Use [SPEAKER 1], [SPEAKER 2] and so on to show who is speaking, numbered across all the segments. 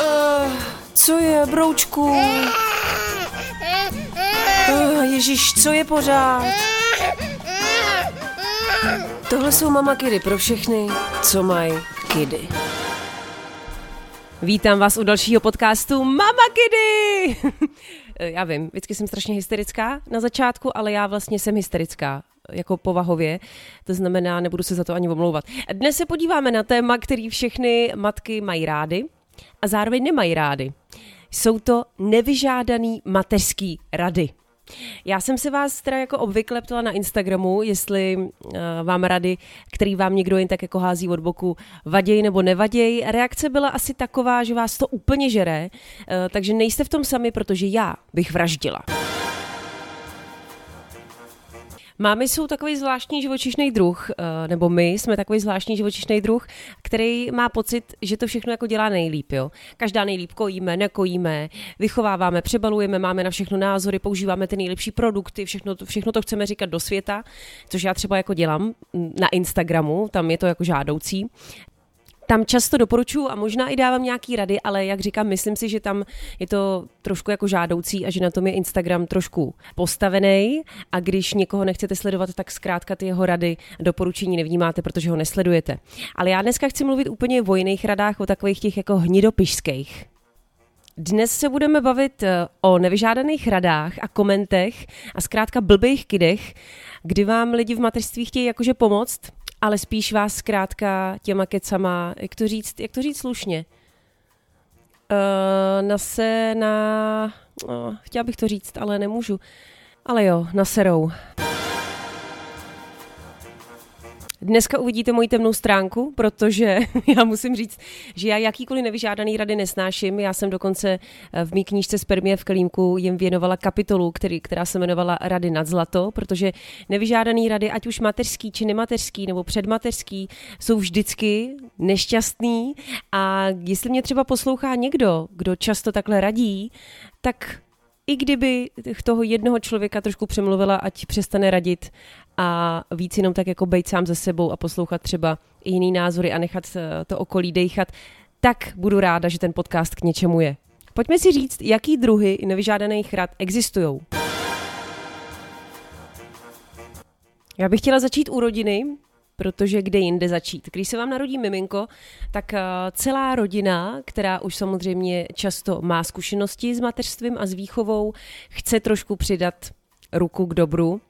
[SPEAKER 1] Uh, co je, broučku? Uh, Ježíš, co je pořád? Tohle jsou mama kidy pro všechny, co mají kidy. Vítám vás u dalšího podcastu Mama Kidy! já vím, vždycky jsem strašně hysterická na začátku, ale já vlastně jsem hysterická jako povahově, to znamená, nebudu se za to ani omlouvat. Dnes se podíváme na téma, který všechny matky mají rády a zároveň nemají rády. Jsou to nevyžádaný mateřský rady. Já jsem se vás teda jako obvykle ptala na Instagramu, jestli uh, vám rady, který vám někdo jen tak jako hází od boku, vaděj nebo nevaděj. Reakce byla asi taková, že vás to úplně žere, uh, takže nejste v tom sami, protože já bych vraždila. Mámy jsou takový zvláštní živočišný druh, eh, nebo my jsme takový zvláštní živočišný druh, který má pocit, že to všechno jako dělá nejlíp. Jo? Každá nejlíp kojíme, nekojíme, vychováváme, přebalujeme, máme na všechno názory, používáme ty nejlepší produkty, všechno, všechno to chceme říkat do světa, což já třeba jako dělám na Instagramu, tam je to jako žádoucí tam často doporučuji a možná i dávám nějaký rady, ale jak říkám, myslím si, že tam je to trošku jako žádoucí a že na tom je Instagram trošku postavený a když někoho nechcete sledovat, tak zkrátka ty jeho rady doporučení nevnímáte, protože ho nesledujete. Ale já dneska chci mluvit úplně o jiných radách, o takových těch jako hnidopišských. Dnes se budeme bavit eh, o nevyžádaných radách a komentech a zkrátka blbých kidech, kdy vám lidi v mateřství chtějí jakože pomoct, ale spíš vás zkrátka těma kecama, jak to říct, jak to říct slušně, uh, nase na, uh, chtěla bych to říct, ale nemůžu, ale jo, naserou. Dneska uvidíte moji temnou stránku, protože já musím říct, že já jakýkoliv nevyžádaný rady nesnáším. Já jsem dokonce eh, v mý knížce Spermie v Kelímku jim věnovala kapitolu, který, která se jmenovala Rady nad zlato, protože nevyžádaný rady, ať už mateřský či nemateřský nebo předmateřský, jsou vždycky nešťastný a jestli mě třeba poslouchá někdo, kdo často takhle radí, tak i kdyby toho jednoho člověka trošku přemluvila, ať přestane radit a víc jenom tak jako být sám ze sebou a poslouchat třeba i jiný názory a nechat to okolí dejchat, tak budu ráda, že ten podcast k něčemu je. Pojďme si říct, jaký druhy nevyžádaných rad existují. Já bych chtěla začít u rodiny, protože kde jinde začít. Když se vám narodí miminko, tak eh, celá rodina, která už samozřejmě často má zkušenosti s mateřstvím a s výchovou, chce trošku přidat ruku k dobru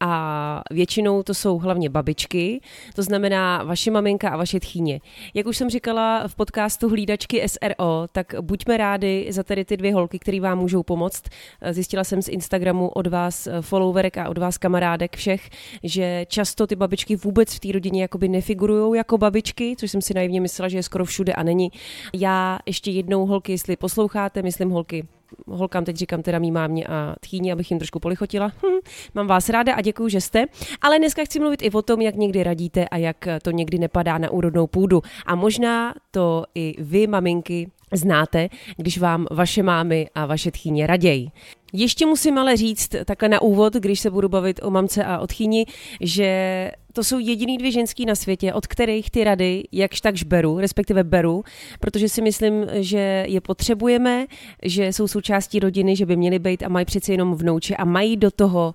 [SPEAKER 1] a většinou to jsou hlavně babičky, to znamená vaše maminka a vaše tchýně. Jak už jsem říkala v podcastu Hlídačky SRO, tak buďme rádi za tady ty dvě holky, které vám můžou pomoct. Zjistila jsem z Instagramu od vás followerek a od vás kamarádek všech, že často ty babičky vůbec v té rodině jakoby nefigurují jako babičky, což jsem si naivně myslela, že je skoro všude a není. Já ještě jednou holky, jestli posloucháte, myslím holky holkám teď říkám teda mý mámě a tchýni, abych jim trošku polichotila. Hm, mám vás ráda a děkuji, že jste. Ale dneska chci mluvit i o tom, jak někdy radíte a jak to někdy nepadá na úrodnou půdu. A možná to i vy, maminky, znáte, když vám vaše mámy a vaše tchýně raději. Ještě musím ale říct takhle na úvod, když se budu bavit o mamce a o tchýni, že to jsou jediný dvě ženský na světě, od kterých ty rady jakž takž beru, respektive beru, protože si myslím, že je potřebujeme, že jsou součástí rodiny, že by měly být a mají přeci jenom vnouče a mají do toho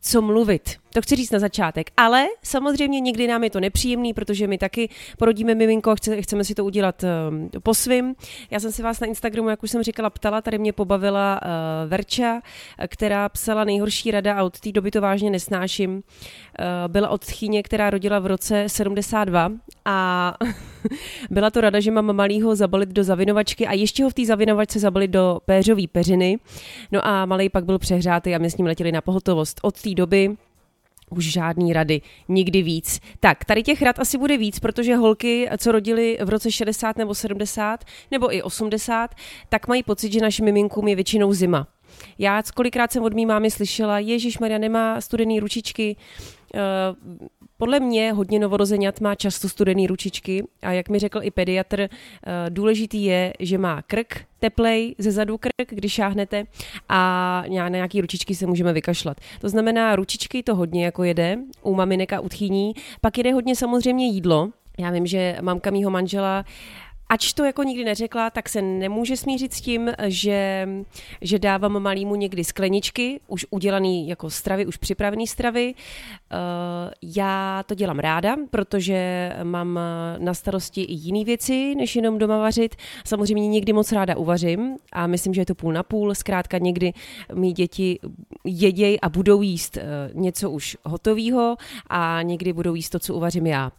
[SPEAKER 1] co mluvit. To chci říct na začátek. Ale samozřejmě někdy nám je to nepříjemný, protože my taky porodíme miminko a chce, chceme si to udělat uh, po svým. Já jsem si vás na Instagramu, jak už jsem říkala, ptala, tady mě pobavila uh, Verča, která psala nejhorší rada a od té doby to vážně nesnáším. Uh, byla od tchýně, která rodila v roce 72 a byla to rada, že mám malýho zabalit do zavinovačky a ještě ho v té zavinovačce zabalit do péřové peřiny. No a malý pak byl přehrátý a my s ním letěli na pohotovost. Od té doby už žádný rady, nikdy víc. Tak, tady těch rad asi bude víc, protože holky, co rodili v roce 60 nebo 70 nebo i 80, tak mají pocit, že našim miminkům je většinou zima. Já kolikrát jsem od mý mámy slyšela, Ježíš Maria nemá studený ručičky, Uh, podle mě hodně novorozenat má často studený ručičky a jak mi řekl i pediatr, uh, důležitý je, že má krk teplej, ze zadu krk, když šáhnete a na nějaký ručičky se můžeme vykašlat. To znamená, ručičky to hodně jako jede u maminek a u tchýní, pak jede hodně samozřejmě jídlo. Já vím, že mamka mýho manžela ač to jako nikdy neřekla, tak se nemůže smířit s tím, že, že dávám malýmu někdy skleničky, už udělaný jako stravy, už připravený stravy. Uh, já to dělám ráda, protože mám na starosti i jiné věci, než jenom doma vařit. Samozřejmě někdy moc ráda uvařím a myslím, že je to půl na půl. Zkrátka někdy mý děti jedějí a budou jíst uh, něco už hotového a někdy budou jíst to, co uvařím já.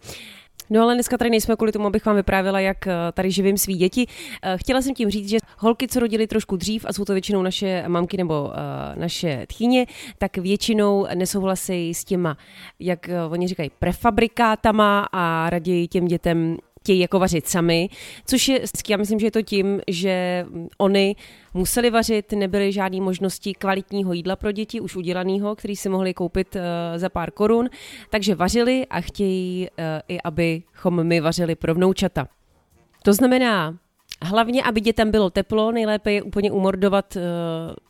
[SPEAKER 1] No ale dneska tady nejsme kvůli tomu, abych vám vyprávěla, jak eh, tady živím svý děti. Eh, chtěla jsem tím říct, že holky, co rodily trošku dřív, a jsou to většinou naše mamky nebo uh, naše tchýně, tak většinou nesouhlasí s těma, jak oni říkají, prefabrikátama a raději těm dětem chtějí jako vařit sami, což je, já myslím, že je to tím, že oni museli vařit, nebyly žádné možnosti kvalitního jídla pro děti, už udělaného, který si mohli koupit uh, za pár korun, takže vařili a chtějí uh, i, abychom my vařili pro vnoučata. To znamená, Hlavně, aby dětem bylo teplo, nejlépe je úplně umordovat eh,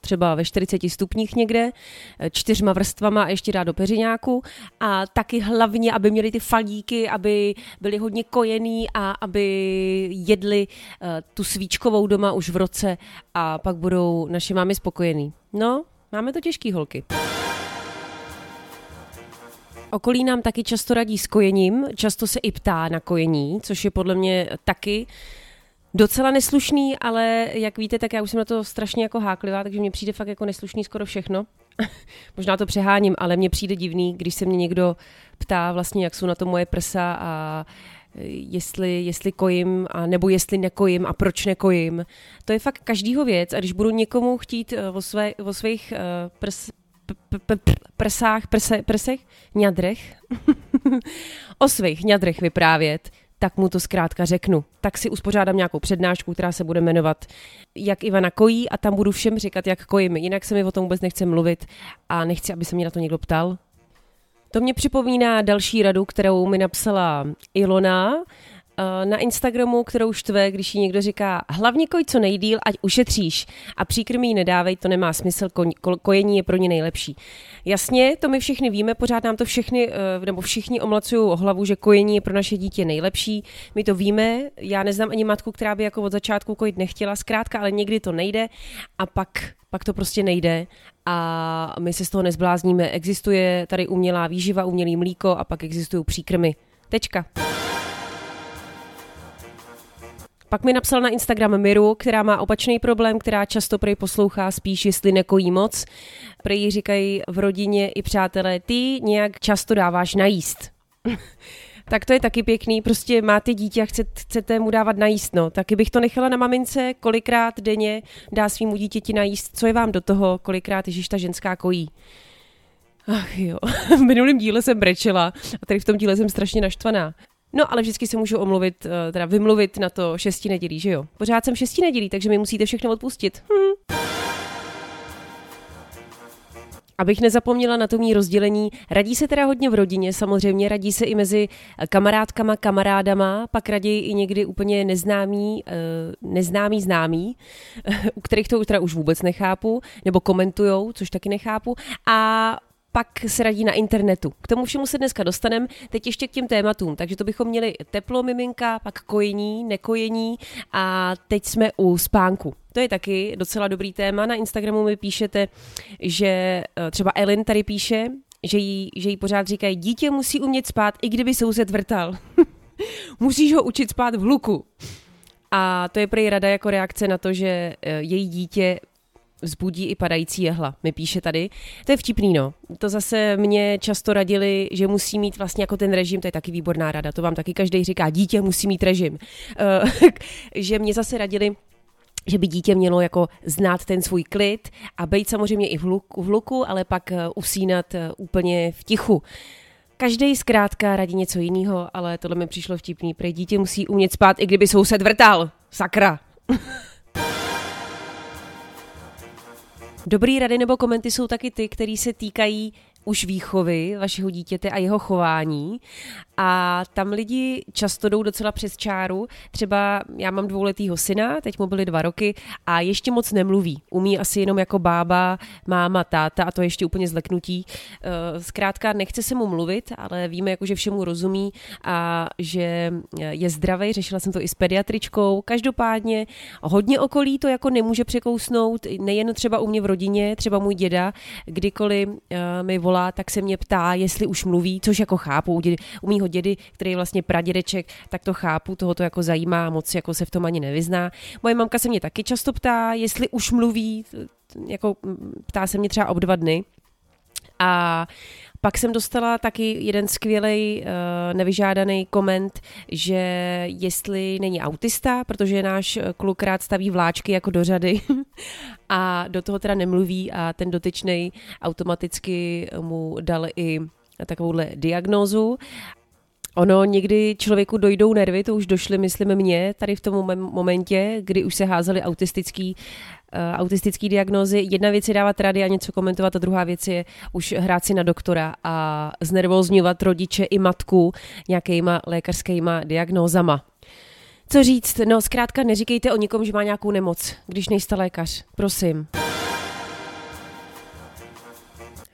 [SPEAKER 1] třeba ve 40 stupních někde, eh, čtyřma vrstvama a ještě dát do peřiňáku. A taky hlavně, aby měli ty falíky, aby byli hodně kojený a aby jedli eh, tu svíčkovou doma už v roce a pak budou naše mámy spokojený. No, máme to těžký holky. Okolí nám taky často radí s kojením, často se i ptá na kojení, což je podle mě taky docela neslušný, ale jak víte, tak já už jsem na to strašně jako háklivá, takže mně přijde fakt jako neslušný skoro všechno. Možná to přeháním, ale mně přijde divný, když se mě někdo ptá vlastně, jak jsou na to moje prsa a jestli, jestli kojím, a nebo jestli nekojím a proč nekojím. To je fakt každýho věc a když budu někomu chtít eh, o, své, o svých uh, prs, prsách, prse, prsech, ňadrech, o svých ňadrech vyprávět, tak mu to zkrátka řeknu. Tak si uspořádám nějakou přednášku, která se bude jmenovat Jak Ivana kojí a tam budu všem říkat, jak kojím. Jinak se mi o tom vůbec nechce mluvit a nechci, aby se mě na to někdo ptal. To mě připomíná další radu, kterou mi napsala Ilona, na Instagramu, kterou štve, když jí někdo říká hlavně koj co nejdíl, ať ušetříš a příkrmí nedávej, to nemá smysl, ko, kojení je pro ně nejlepší. Jasně, to my všichni víme, pořád nám to všechny, eh, nebo všichni omlacují o hlavu, že kojení je pro naše dítě nejlepší. My to víme, já neznám ani matku, která by jako od začátku kojit nechtěla, zkrátka, ale někdy to nejde a pak pak to prostě nejde a my se z toho nezblázníme. Existuje tady umělá výživa, umělý mlíko a pak existují příkrmy. Tečka. Pak mi napsal na Instagram Miru, která má opačný problém, která často prej poslouchá spíš, jestli nekojí moc. Prej říkají v rodině i přátelé, ty nějak často dáváš najíst. tak to je taky pěkný, prostě máte dítě a chcete, chcete mu dávat najíst, no. Taky bych to nechala na mamince, kolikrát denně dá svýmu dítěti najíst, co je vám do toho, kolikrát Ježíš ta ženská kojí. Ach jo, v minulém díle jsem brečela a tady v tom díle jsem strašně naštvaná. No, ale vždycky se můžu omluvit, eh, teda vymluvit na to šesti nedělí, že jo? Pořád jsem šesti nedělí, takže mi musíte všechno odpustit. Hm. Abych nezapomněla na to mý rozdělení, radí se teda hodně v rodině, samozřejmě radí se i mezi kamarádkama, kamarádama, pak raději i někdy úplně neznámý, eh, neznámý známý, u kterých to teda už vůbec nechápu, nebo komentujou, což taky nechápu. A pak se radí na internetu. K tomu všemu se dneska dostaneme. Teď ještě k těm tématům. Takže to bychom měli teplo miminka, pak kojení, nekojení a teď jsme u spánku. To je taky docela dobrý téma. Na Instagramu mi píšete, že eh, třeba Ellen tady píše, že jí, že jí pořád říkají, dítě musí umět spát, i kdyby soused vrtal. Musíš ho učit spát v hluku. A to je prý rada jako reakce na to, že eh, její dítě vzbudí i padající jehla, mi píše tady. To je vtipný, no. To zase mě často radili, že musí mít vlastně jako ten režim, to je taky výborná rada, to vám taky každý říká, dítě musí mít režim. Uh, že mě zase radili, že by dítě mělo jako znát ten svůj klid a být samozřejmě i v hluku, v hluku ale pak eh, usínat eh, úplně v tichu. Každý zkrátka radí něco jiného, ale tohle mi přišlo vtipný. Prej dítě musí umět spát, i kdyby soused vrtal. Sakra. Dobrý rady nebo komenty jsou taky ty, které se týkají už výchovy vašeho dítěte a jeho chování a tam lidi často jdou docela přes čáru. Třeba já mám dvouletýho syna, teď mu byly dva roky a ještě moc nemluví. Umí asi jenom jako bába, máma, táta a to ještě úplně zleknutí. Eh, zkrátka nechce se mu mluvit, ale víme, jako, že všemu rozumí a že je zdravý. Řešila jsem to i s pediatričkou. Každopádně hodně okolí to jako nemůže překousnout, nejen třeba u mě v rodině, třeba můj děda, kdykoliv eh, mi volá, tak se mě ptá, jestli už mluví, což jako chápu. U mýho dědy, který je vlastně pradědeček, tak to chápu, toho to jako zajímá, moc jako se v tom ani nevyzná. Moje mamka se mě taky často ptá, jestli už mluví, jako ptá se mě třeba ob dva dny. A pak jsem dostala taky jeden skvělý uh, nevyžádaný koment, že jestli není autista, protože náš kluk rád staví vláčky jako do řady a do toho teda nemluví a ten dotyčný automaticky mu dal i takovouhle diagnózu Ono někdy člověku dojdou nervy, to už došly, myslím mě, tady v tom momentě, kdy už se házely autistický, uh, autistický diagnózy. Jedna věc je dávat rady a něco komentovat, a druhá věc je už hrát si na doktora a znervozňovat rodiče i matku nějakýma lékařskýma diagnózama. Co říct? No, zkrátka neříkejte o nikom, že má nějakou nemoc, když nejste lékař. Prosím.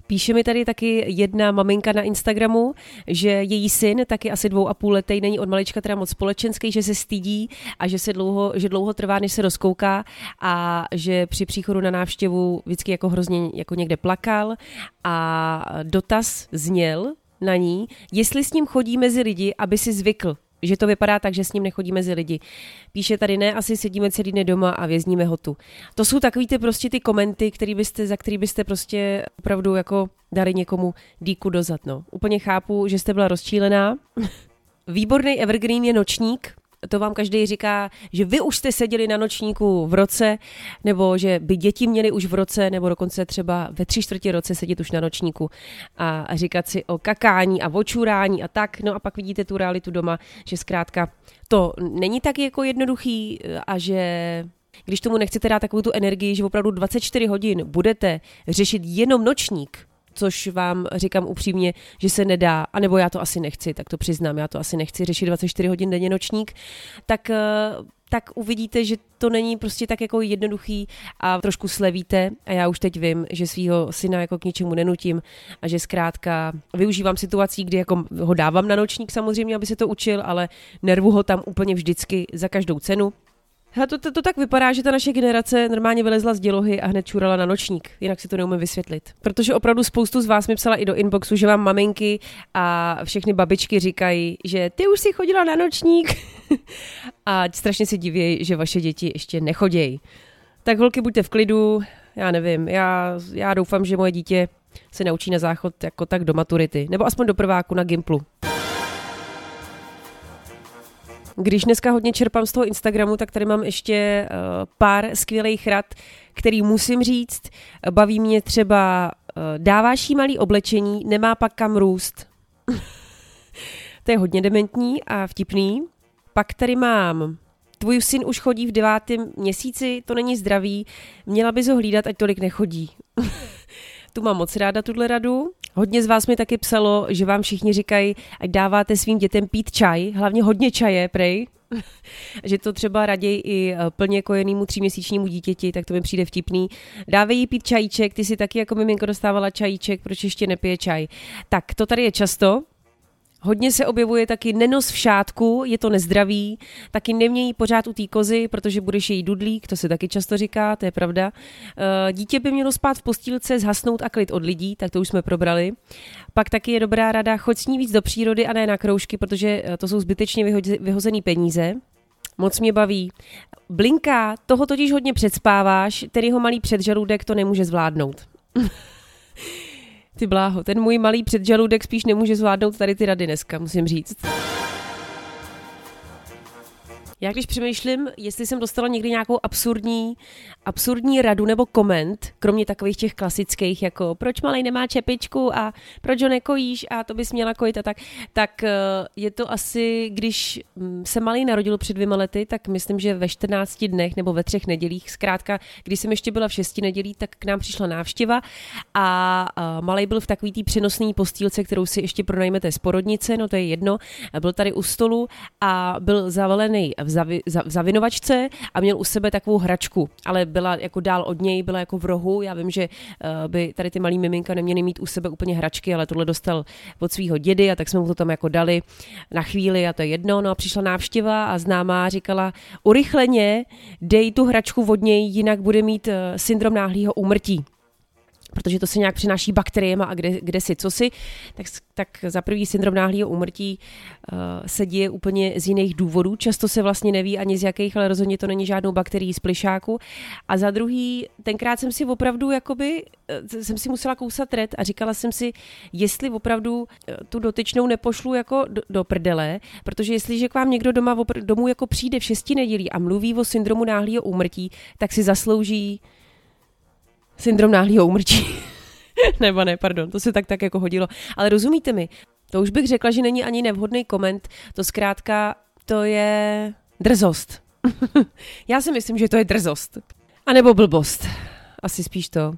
[SPEAKER 1] Píše mi tady taky jedna maminka na Instagramu, že její syn, taky asi dvou a půl letý, není od malička teda moc společenský, že se stydí a že, se dlouho, že dlouho trvá, než se rozkouká a že při příchodu na návštěvu vždycky jako hrozně jako někde plakal a dotaz zněl na ní, jestli s ním chodí mezi lidi, aby si zvykl, že to vypadá tak, že s ním nechodí mezi lidi. Píše tady ne, asi sedíme celý den doma a vězníme ho tu. To jsou takový ty prostě ty komenty, který byste, za který byste prostě opravdu jako dali někomu díku dozad. No. Úplně chápu, že jste byla rozčílená. Výborný evergreen je nočník, to vám každý říká, že vy už jste seděli na nočníku v roce, nebo že by děti měly už v roce, nebo dokonce třeba ve tři čtvrtě roce sedět už na nočníku a, říkat si o kakání a očurání a tak. No a pak vidíte tu realitu doma, že zkrátka to není tak jako jednoduchý a že když tomu nechcete dát takovou tu energii, že opravdu 24 hodin budete řešit jenom nočník, což vám říkám upřímně, že se nedá, anebo já to asi nechci, tak to přiznám, já to asi nechci řešit 24 hodin denně nočník, tak eh, tak uvidíte, že to není prostě tak jako jednoduchý a trošku slevíte. A já už teď vím, že svého syna jako k ničemu nenutím a že zkrátka využívám situací, kdy jako ho dávám na nočník samozřejmě, aby se to učil, ale nervu ho tam úplně vždycky za každou cenu, Hele, to, to, to tak vypadá, že ta naše generace normálně vylezla z dělohy a hned čurala na nočník. Jinak si to neumím vysvětlit. Protože opravdu spoustu z vás mi psala i do inboxu, že vám maminky a všechny babičky říkají, že ty už si chodila na nočník. a strašně si diví, že vaše děti ještě nechodějí. Tak holky, buďte v klidu, já nevím, já, já doufám, že moje dítě se naučí na záchod jako tak do maturity, nebo aspoň do prváku na Gimplu. Když dneska hodně čerpám z toho Instagramu, tak tady mám ještě uh, pár skvělých rad, který musím říct. Baví mě třeba uh, dáváš jí malý oblečení, nemá pak kam růst. to je hodně dementní a vtipný. Pak tady mám Tvůj syn už chodí v devátém měsíci, to není zdravý, měla bys ho hlídat, ať tolik nechodí. tu mám moc ráda, tuhle radu. Hodně z vás mi taky psalo, že vám všichni říkají, ať dáváte svým dětem pít čaj, hlavně hodně čaje, prej, že to třeba raději i eh, plně kojenému tříměsíčnímu dítěti, tak to mi přijde vtipný. Dávej jí pít čajíček, ty si taky jako miminko dostávala čajíček, proč ještě nepije čaj. Tak to tady je často, Hodně se objevuje taky nenos v šátku, je to nezdravý, taky nemějí pořád u té kozy, protože budeš její dudlík, to se taky často říká, to je pravda. Eh, dítě by mělo spát v postýlce, zhasnout a klid od lidí, tak to už jsme probrali. Pak taky je dobrá rada, choď s ní víc do přírody a ne na kroužky, protože eh, to jsou zbytečně vyhozené peníze. Moc mě baví. Blinká, toho totiž hodně předspáváš, ten jeho malý předžaludek to nemůže zvládnout. Ty bláho, ten můj malý předžaludek spíš nemůže zvládnout tady ty rady dneska, musím říct. Já když přemýšlím, jestli jsem dostala někdy nějakou absurdní absurdní radu nebo koment, kromě takových těch klasických, jako proč malej nemá čepičku a proč ho nekojíš a to bys měla kojit a tak, tak eh, je to asi, když mm, se malý narodil před dvěma lety, tak myslím, že ve 14 dnech nebo ve třech nedělích, zkrátka, když jsem ještě byla v šesti nedělí, tak k nám přišla návštěva a malý byl v takový té přenosné postýlce, kterou si ještě pronajmete z porodnice, no to je jedno, byl tady u stolu a byl zavalený v, zavi, v zavinovačce a měl u sebe takovou hračku, ale byla jako dál od něj, byla jako v rohu. Já vím, že eh, by tady ty malý miminka neměly mít u sebe úplně hračky, ale tohle dostal od svého dědy a tak jsme mu to tam jako dali na chvíli a to je jedno. No a přišla návštěva a známá říkala, urychleně dej tu hračku od něj, jinak bude mít eh, syndrom náhlého úmrtí protože to se nějak přináší bakteriema a kde, kde si, co si, tak, tak za prvý syndrom náhlého úmrtí uh, se děje úplně z jiných důvodů. Často se vlastně neví ani z jakých, ale rozhodně to není žádnou bakterií z plišáku. A za druhý, tenkrát jsem si opravdu jakoby, uh, jsem si musela kousat red a říkala jsem si, jestli opravdu uh, tu dotyčnou nepošlu jako do, do prdele, protože jestliže k vám někdo doma opr- domů jako přijde v šesti nedělí a mluví o syndromu náhlého úmrtí, tak si zaslouží syndrom náhlého úmrtí. Nebo ne, pardon, to se tak tak jako hodilo. Ale rozumíte mi, to už bych řekla, že není ani nevhodný koment, to zkrátka, to je drzost. Já si myslím, že to je drzost. A nebo blbost. Asi spíš to.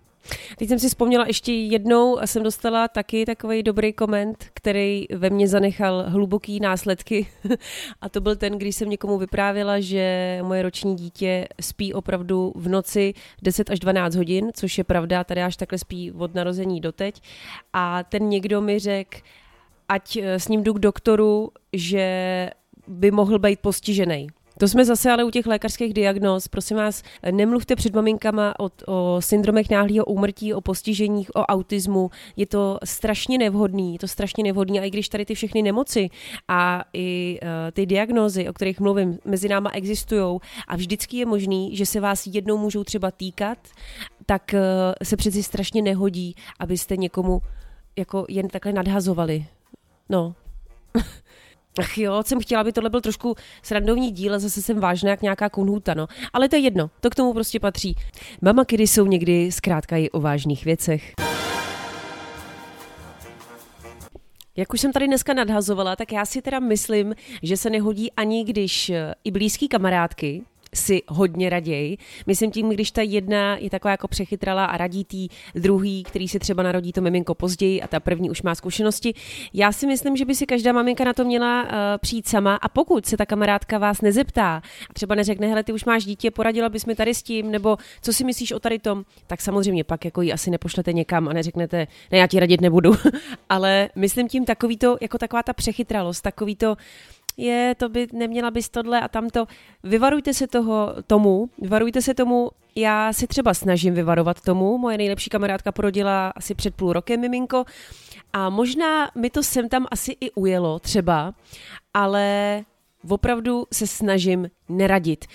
[SPEAKER 1] Teď jsem si vzpomněla ještě jednou a jsem dostala taky takový dobrý koment, který ve mně zanechal hluboký následky. a to byl ten, když jsem někomu vyprávěla, že moje roční dítě spí opravdu v noci 10 až 12 hodin, což je pravda, tady až takhle spí od narození doteď. A ten někdo mi řekl, ať s ním jdu k doktoru, že by mohl být postižený. To jsme zase ale u těch lékařských diagnóz. Prosím vás, nemluvte před maminkama o, o syndromech náhlého úmrtí, o postiženích, o autismu. Je to strašně nevhodný, je to strašně nevhodný. A i když tady ty všechny nemoci a i uh, ty diagnózy, o kterých mluvím, mezi náma existují a vždycky je možný, že se vás jednou můžou třeba týkat, tak uh, se přeci strašně nehodí, abyste někomu jako jen takhle nadhazovali. No. Ach jo, jsem chtěla, aby tohle byl trošku srandovní díl a zase jsem vážná jak nějaká kunhuta, no. Ale to je jedno, to k tomu prostě patří. Mama kdy jsou někdy zkrátka i o vážných věcech. Jak už jsem tady dneska nadhazovala, tak já si teda myslím, že se nehodí ani když i blízký kamarádky, si hodně raději. Myslím tím, když ta jedna je taková jako přechytrala a radí tý druhý, který si třeba narodí to miminko později a ta první už má zkušenosti. Já si myslím, že by si každá maminka na to měla uh, přijít sama a pokud se ta kamarádka vás nezeptá a třeba neřekne, hele, ty už máš dítě, poradila bys mi tady s tím, nebo co si myslíš o tady tom, tak samozřejmě pak jako ji asi nepošlete někam a neřeknete, ne, já ti radit nebudu. Ale myslím tím takový to, jako taková ta přechytralost, takový to, je, to by neměla bys tohle a tamto. Vyvarujte se toho, tomu, vyvarujte se tomu, já si třeba snažím vyvarovat tomu, moje nejlepší kamarádka porodila asi před půl rokem miminko a možná mi to sem tam asi i ujelo třeba, ale opravdu se snažím neradit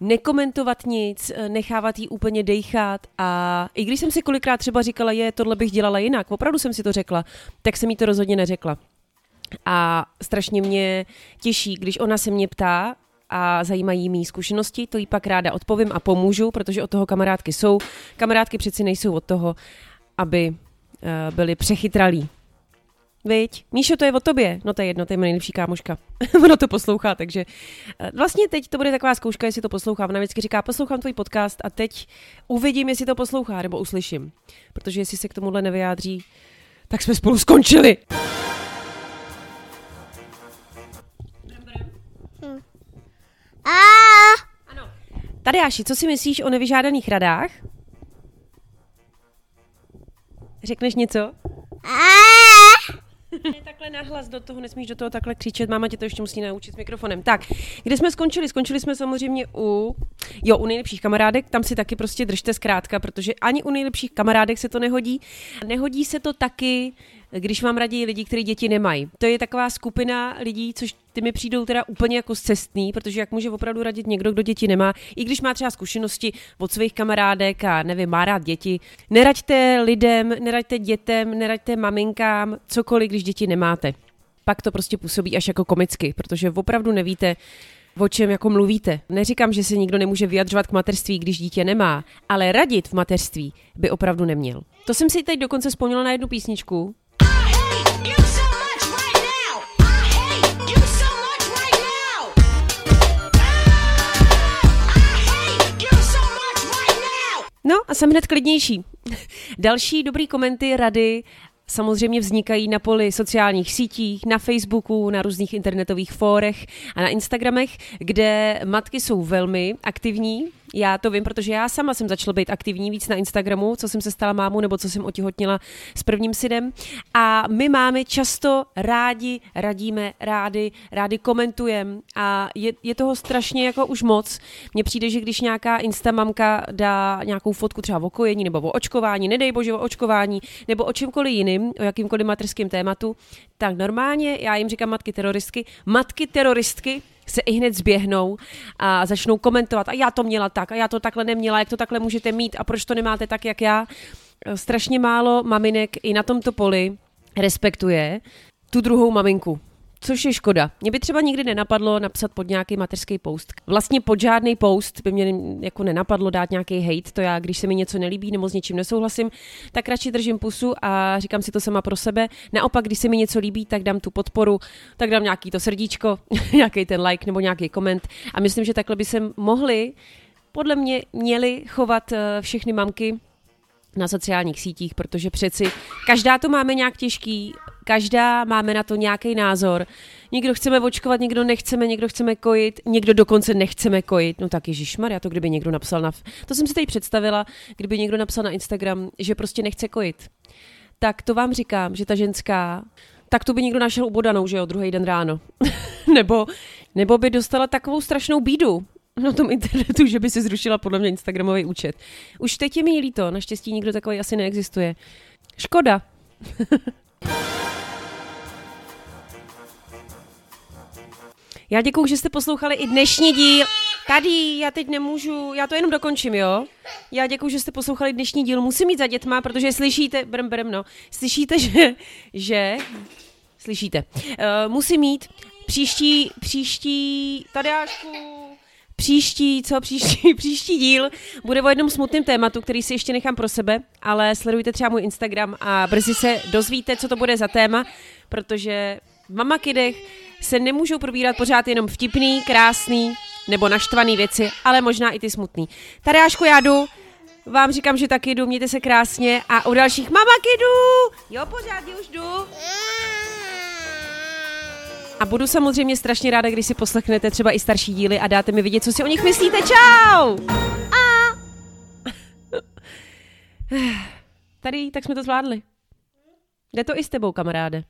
[SPEAKER 1] nekomentovat nic, nechávat jí úplně dejchat a i když jsem si kolikrát třeba říkala, je, tohle bych dělala jinak, opravdu jsem si to řekla, tak jsem jí to rozhodně neřekla. A strašně mě těší, když ona se mě ptá a zajímají mý zkušenosti, to jí pak ráda odpovím a pomůžu, protože od toho kamarádky jsou. Kamarádky přeci nejsou od toho, aby uh, byly přechytralí. Viď? Míšo, to je o tobě. No to je jedno, to je nejlepší kámoška. ono to poslouchá, takže uh, vlastně teď to bude taková zkouška, jestli to poslouchá. Ona vždycky říká, poslouchám tvůj podcast a teď uvidím, jestli to poslouchá, nebo uslyším. Protože jestli se k tomuhle nevyjádří, tak jsme spolu skončili. Tadeáši, co si myslíš o nevyžádaných radách? Řekneš něco? Ne, takhle nahlas do toho, nesmíš do toho takhle křičet, máma tě to ještě musí naučit s mikrofonem. Tak, kde jsme skončili? Skončili jsme samozřejmě u, jo, u nejlepších kamarádek, tam si taky prostě držte zkrátka, protože ani u nejlepších kamarádek se to nehodí. Nehodí se to taky, když vám radí lidi, kteří děti nemají. To je taková skupina lidí, což ty mi přijdou teda úplně jako cestný, protože jak může opravdu radit někdo, kdo děti nemá, i když má třeba zkušenosti od svých kamarádek a nevím, má rád děti. Neraďte lidem, neraďte dětem, neraďte maminkám, cokoliv, když děti nemáte. Pak to prostě působí až jako komicky, protože opravdu nevíte, o čem jako mluvíte. Neříkám, že se nikdo nemůže vyjadřovat k mateřství, když dítě nemá, ale radit v mateřství by opravdu neměl. To jsem si teď dokonce vzpomněla na jednu písničku, a jsem hned klidnější. Další dobrý komenty, rady samozřejmě vznikají na poli sociálních sítích, na Facebooku, na různých internetových fórech a na Instagramech, kde matky jsou velmi aktivní, já to vím, protože já sama jsem začala být aktivní víc na Instagramu, co jsem se stala mámou nebo co jsem otihotnila s prvním synem. A my máme často rádi, radíme, rádi, rádi komentujeme a je, je toho strašně jako už moc. Mně přijde, že když nějaká instamamka dá nějakou fotku třeba o kojení nebo o očkování, nedej bože o očkování, nebo o čemkoliv jiným, o jakýmkoliv materském tématu, tak normálně, já jim říkám matky teroristky, matky teroristky se i hned zběhnou a začnou komentovat a já to měla tak a já to takhle neměla, jak to takhle můžete mít a proč to nemáte tak, jak já. Strašně málo maminek i na tomto poli respektuje tu druhou maminku. Což je škoda. Mě by třeba nikdy nenapadlo napsat pod nějaký mateřský post. Vlastně pod žádný post by mě jako nenapadlo dát nějaký hate. To já, když se mi něco nelíbí nebo s něčím nesouhlasím, tak radši držím pusu a říkám si to sama pro sebe. Naopak, když se mi něco líbí, tak dám tu podporu, tak dám nějaký to srdíčko, nějaký ten like nebo nějaký koment. A myslím, že takhle by se mohli, podle mě, měli chovat eh, všechny mamky na sociálních sítích, protože přeci každá to máme nějak těžký, každá máme na to nějaký názor. Někdo chceme očkovat, někdo nechceme, někdo chceme kojit, někdo dokonce nechceme kojit. No tak já to kdyby někdo napsal na... To jsem si tady představila, kdyby někdo napsal na Instagram, že prostě nechce kojit. Tak to vám říkám, že ta ženská tak to by někdo našel ubodanou, že jo, druhý den ráno. nebo, nebo by dostala takovou strašnou bídu, na tom internetu, že by si zrušila podle mě Instagramový účet. Už teď je mi líto, naštěstí nikdo takový asi neexistuje. Škoda. Já děkuju, že jste poslouchali i dnešní díl. Tady, já teď nemůžu, já to jenom dokončím, jo? Já děkuju, že jste poslouchali dnešní díl. Musím mít za dětma, protože slyšíte, brm, brm, no, slyšíte, že, že, slyšíte, uh, musím mít příští, příští, Tadeášku, Příští, co příští, příští díl bude o jednom smutném tématu, který si ještě nechám pro sebe, ale sledujte třeba můj Instagram a brzy se dozvíte, co to bude za téma, protože v Mama Kidech se nemůžou probírat pořád jenom vtipný, krásný nebo naštvaný věci, ale možná i ty smutný. Tadáško, já jdu, vám říkám, že taky jdu, mějte se krásně a u dalších Mama Kidů! Jo, pořád, už jdu. A budu samozřejmě strašně ráda, když si poslechnete třeba i starší díly a dáte mi vidět, co si o nich myslíte. Čau! A... Tady, tak jsme to zvládli. Jde to i s tebou, kamaráde.